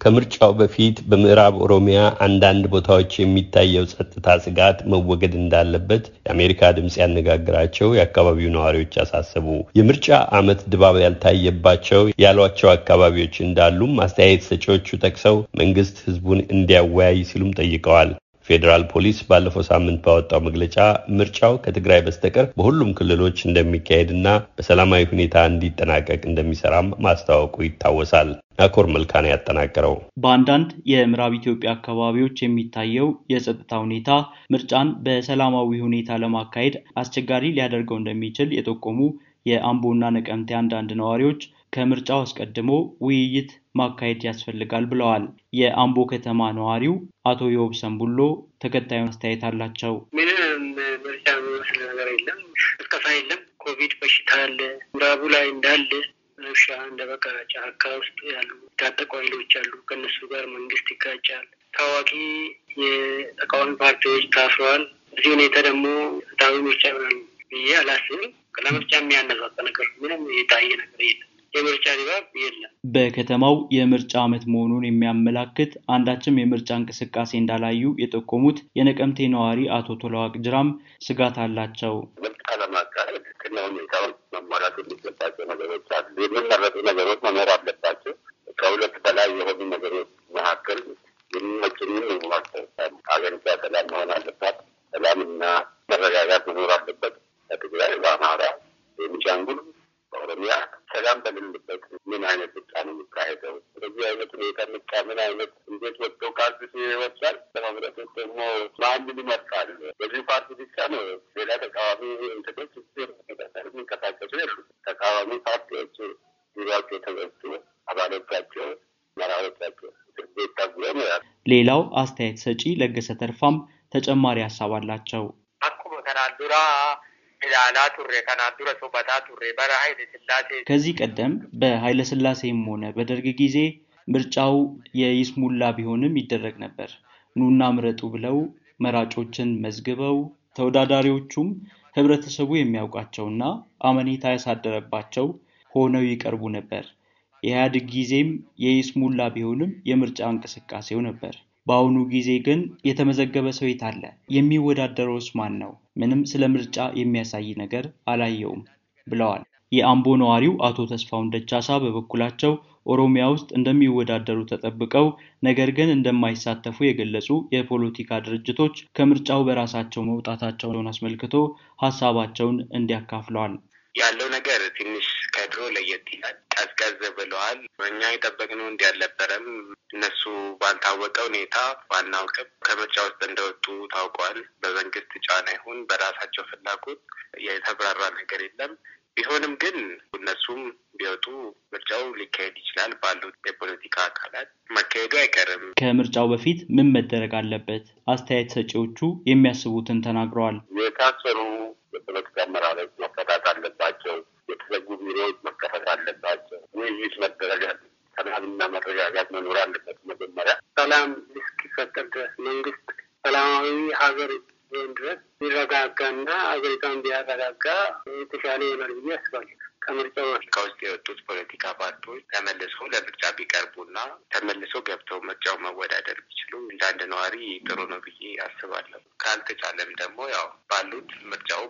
ከምርጫው በፊት በምዕራብ ኦሮሚያ አንዳንድ ቦታዎች የሚታየው ጸጥታ ስጋት መወገድ እንዳለበት የአሜሪካ ድምፅ ያነጋግራቸው የአካባቢው ነዋሪዎች አሳሰቡ። የምርጫ ዓመት ድባብ ያልታየባቸው ያሏቸው አካባቢዎች እንዳሉም አስተያየት ሰጪዎቹ ጠቅሰው መንግስት ህዝቡን እንዲያወያይ ሲሉም ጠይቀዋል። ፌዴራል ፖሊስ ባለፈው ሳምንት ባወጣው መግለጫ ምርጫው ከትግራይ በስተቀር በሁሉም ክልሎች እንደሚካሄድና በሰላማዊ ሁኔታ እንዲጠናቀቅ እንደሚሰራም ማስታወቁ ይታወሳል። ናኮር መልካና ያጠናቀረው። በአንዳንድ የምዕራብ ኢትዮጵያ አካባቢዎች የሚታየው የጸጥታ ሁኔታ ምርጫን በሰላማዊ ሁኔታ ለማካሄድ አስቸጋሪ ሊያደርገው እንደሚችል የጠቆሙ የአምቦና ነቀምቴ አንዳንድ ነዋሪዎች ከምርጫው አስቀድሞ ውይይት ማካሄድ ያስፈልጋል ብለዋል። የአምቦ ከተማ ነዋሪው አቶ ዮብ ሰንቡሎ ተከታዩን አስተያየት አላቸው። ምንም ምርጫ የሚመስል ነገር የለም። ቅስቀሳ የለም። ኮቪድ በሽታ አለ። ምዕራቡ ላይ እንዳለ ረብሻ እንደ በቃ ጫካ ውስጥ ያሉ የታጠቁ ኃይሎች አሉ። ከእነሱ ጋር መንግስት ይጋጫል። ታዋቂ የተቃዋሚ ፓርቲዎች ታስረዋል። እዚህ ሁኔታ ደግሞ ፍትሃዊ ምርጫ ይሆናል ብዬ አላስብም። ለምርጫ የሚያነሳሳ ነገር ምንም የታየ ነገር የለም። የምርጫ ድባብ የለም። በከተማው የምርጫ ዓመት መሆኑን የሚያመላክት አንዳችም የምርጫ እንቅስቃሴ እንዳላዩ የጠቆሙት የነቀምቴ ነዋሪ አቶ ቶለዋቅ ጅራም ስጋት አላቸው። ምርጫ ለማካሄድ ቅድመ ሁኔታውን መሟላት የሚገባቸው ነገሮች አሉ። የሚመረጡ ነገሮች መኖር አለባቸው። ከሁለት በላይ የሆኑ ነገሮች መካከል የሚመችንም ማስተርሳል። አገሪቷ ሰላም መሆን አለባት። ሰላምና መረጋጋት መኖር አለበት። በትግራይ፣ በአማራ፣ ቤኒሻንጉል፣ በኦሮሚያ ሰላም በሌለበት ምን አይነት ምርጫ ነው የሚካሄደው? ስለዚህ አይነት ሁኔታ ምርጫ ምን አይነት እንዴት ወጥቶ ካርድ ይወጣል? ለመምረጥ ደግሞ ማንን ይመርጣል? በዚህ ፓርቲ ብቻ ነው። ሌላ ተቃዋሚ እንትኖች የሚንቀሳቀሱ የሉ። ተቃዋሚ ፓርቲዎች ቢሯቸው ተዘግቶ አባሎቻቸው መራሮቻቸው እስር ቤት ታጉረ ነው ያሉ። ሌላው አስተያየት ሰጪ ለገሰ ተርፋም ተጨማሪ ሀሳብ አላቸው። ከዚህ ቀደም በኃይለ ስላሴም ሆነ በደርግ ጊዜ ምርጫው የይስሙላ ቢሆንም ይደረግ ነበር። ኑና ምረጡ ብለው መራጮችን መዝግበው ተወዳዳሪዎቹም ህብረተሰቡ የሚያውቃቸውና አመኔታ ያሳደረባቸው ሆነው ይቀርቡ ነበር። የኢህአዴግ ጊዜም የይስሙላ ቢሆንም የምርጫ እንቅስቃሴው ነበር። በአሁኑ ጊዜ ግን የተመዘገበ ሰው የት አለ? የሚወዳደረውስ ማን ነው? ምንም ስለ ምርጫ የሚያሳይ ነገር አላየውም ብለዋል። የአምቦ ነዋሪው አቶ ተስፋውን ደቻሳ በበኩላቸው ኦሮሚያ ውስጥ እንደሚወዳደሩ ተጠብቀው ነገር ግን እንደማይሳተፉ የገለጹ የፖለቲካ ድርጅቶች ከምርጫው በራሳቸው መውጣታቸውን አስመልክቶ ሀሳባቸውን እንዲያካፍለዋል። ያለው ነገር ትንሽ ከድሮ ለየት ይላል። ቀዝቀዝ ብለዋል። እኛ የጠበቅነው እንዲህ አልነበረም። እነሱ ባልታወቀ ሁኔታ ባናውቅም ከምርጫ ውስጥ እንደወጡ ታውቋል። በመንግስት ጫና ይሁን በራሳቸው ፍላጎት የተብራራ ነገር የለም። ቢሆንም ግን እነሱም ቢወጡ ምርጫው ሊካሄድ ይችላል ባሉት የፖለቲካ አካላት መካሄዱ አይቀርም። ከምርጫው በፊት ምን መደረግ አለበት? አስተያየት ሰጪዎቹ የሚያስቡትን ተናግረዋል። የታሰሩ የፖለቲካ አመራሮች ውይይት መደረግ ሰላምና መረጋጋት መኖር አለበት። መጀመሪያ ሰላም እስኪፈጠር ድረስ መንግስት ሰላማዊ ሀገር ሆን ድረስ ሊረጋጋና ሀገሪቷን ቢያረጋጋ የተሻለ ይሆናል ብዬ አስባለሁ። ከምርጫው በፊት ከውስጥ የወጡት ፖለቲካ ፓርቲዎች ተመልሶ ለምርጫ ቢቀርቡና ተመልሶ ገብተው ምርጫው መወዳደር ቢችሉ እንደ አንድ ነዋሪ ጥሩ ነው ብዬ አስባለሁ። ካልተቻለም ደግሞ ያው ባሉት ምርጫው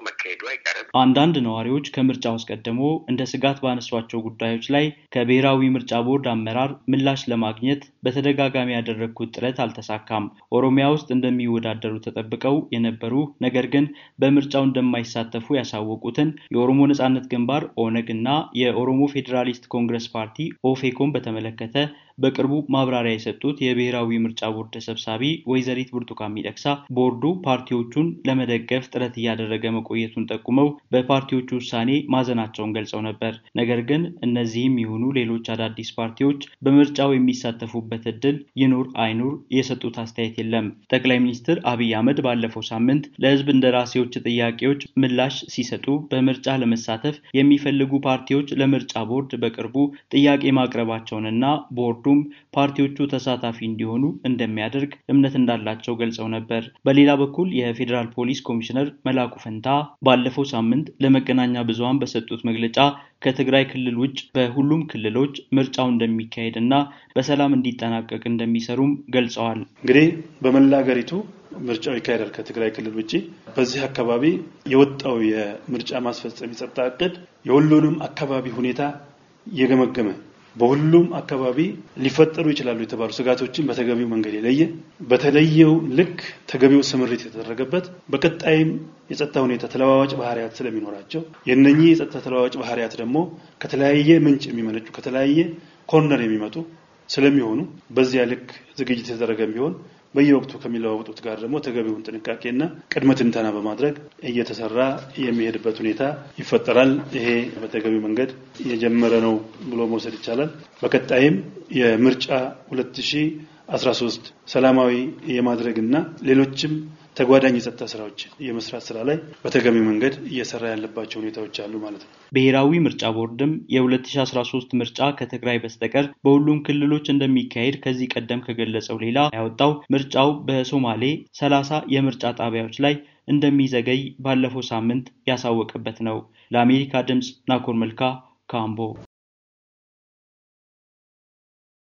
አይቀርም። አንዳንድ ነዋሪዎች ከምርጫው አስቀድሞ እንደ ስጋት ባነሷቸው ጉዳዮች ላይ ከብሔራዊ ምርጫ ቦርድ አመራር ምላሽ ለማግኘት በተደጋጋሚ ያደረግኩት ጥረት አልተሳካም። ኦሮሚያ ውስጥ እንደሚወዳደሩ ተጠብቀው የነበሩ ነገር ግን በምርጫው እንደማይሳተፉ ያሳወቁትን የኦሮሞ ነጻነት ግንባር ኦነግ እና የኦሮሞ ፌዴራሊስት ኮንግረስ ፓርቲ ኦፌኮን በተመለከተ በቅርቡ ማብራሪያ የሰጡት የብሔራዊ ምርጫ ቦርድ ሰብሳቢ ወይዘሪት ብርቱካን ሚደቅሳ ቦርዱ ፓርቲዎቹን ለመደገፍ ጥረት እያደረገ መቆየቱን ጠቁመው በፓርቲዎቹ ውሳኔ ማዘናቸውን ገልጸው ነበር። ነገር ግን እነዚህም ሆኑ ሌሎች አዳዲስ ፓርቲዎች በምርጫው የሚሳተፉበት እድል ይኑር አይኑር የሰጡት አስተያየት የለም። ጠቅላይ ሚኒስትር አብይ አህመድ ባለፈው ሳምንት ለሕዝብ እንደራሴዎች ጥያቄዎች ምላሽ ሲሰጡ በምርጫ ለመሳተፍ የሚፈልጉ ፓርቲዎች ለምርጫ ቦርድ በቅርቡ ጥያቄ ማቅረባቸውንና ቦርዱ ቦርዱም ፓርቲዎቹ ተሳታፊ እንዲሆኑ እንደሚያደርግ እምነት እንዳላቸው ገልጸው ነበር። በሌላ በኩል የፌዴራል ፖሊስ ኮሚሽነር መላኩ ፈንታ ባለፈው ሳምንት ለመገናኛ ብዙኃን በሰጡት መግለጫ ከትግራይ ክልል ውጭ በሁሉም ክልሎች ምርጫው እንደሚካሄድ እና በሰላም እንዲጠናቀቅ እንደሚሰሩም ገልጸዋል። እንግዲህ በመላ ሀገሪቱ ምርጫው ይካሄዳል ከትግራይ ክልል ውጭ። በዚህ አካባቢ የወጣው የምርጫ ማስፈጸም የጸጥታ እቅድ የሁሉንም አካባቢ ሁኔታ እየገመገመ በሁሉም አካባቢ ሊፈጠሩ ይችላሉ የተባሉ ስጋቶችን በተገቢው መንገድ የለየ በተለየው ልክ ተገቢው ስምሪት የተደረገበት በቀጣይም የጸጥታ ሁኔታ ተለዋዋጭ ባህሪያት ስለሚኖራቸው የነኚህ የጸጥታ ተለዋዋጭ ባህሪያት ደግሞ ከተለያየ ምንጭ የሚመነጩ ከተለያየ ኮርነር የሚመጡ ስለሚሆኑ በዚያ ልክ ዝግጅት የተደረገ ቢሆን በየወቅቱ ከሚለዋወጡት ጋር ደግሞ ተገቢውን ጥንቃቄና ቅድመ ትንተና በማድረግ እየተሰራ የሚሄድበት ሁኔታ ይፈጠራል። ይሄ በተገቢው መንገድ የጀመረ ነው ብሎ መውሰድ ይቻላል። በቀጣይም የምርጫ 2013 ሰላማዊ የማድረግና ሌሎችም ተጓዳኝ የጸጥታ ስራዎች የመስራት ስራ ላይ በተገቢ መንገድ እየሰራ ያለባቸው ሁኔታዎች አሉ ማለት ነው። ብሔራዊ ምርጫ ቦርድም የ2013 ምርጫ ከትግራይ በስተቀር በሁሉም ክልሎች እንደሚካሄድ ከዚህ ቀደም ከገለጸው ሌላ ያወጣው ምርጫው በሶማሌ ሰላሳ የምርጫ ጣቢያዎች ላይ እንደሚዘገይ ባለፈው ሳምንት ያሳወቀበት ነው። ለአሜሪካ ድምፅ ናኮር መልካ ካምቦ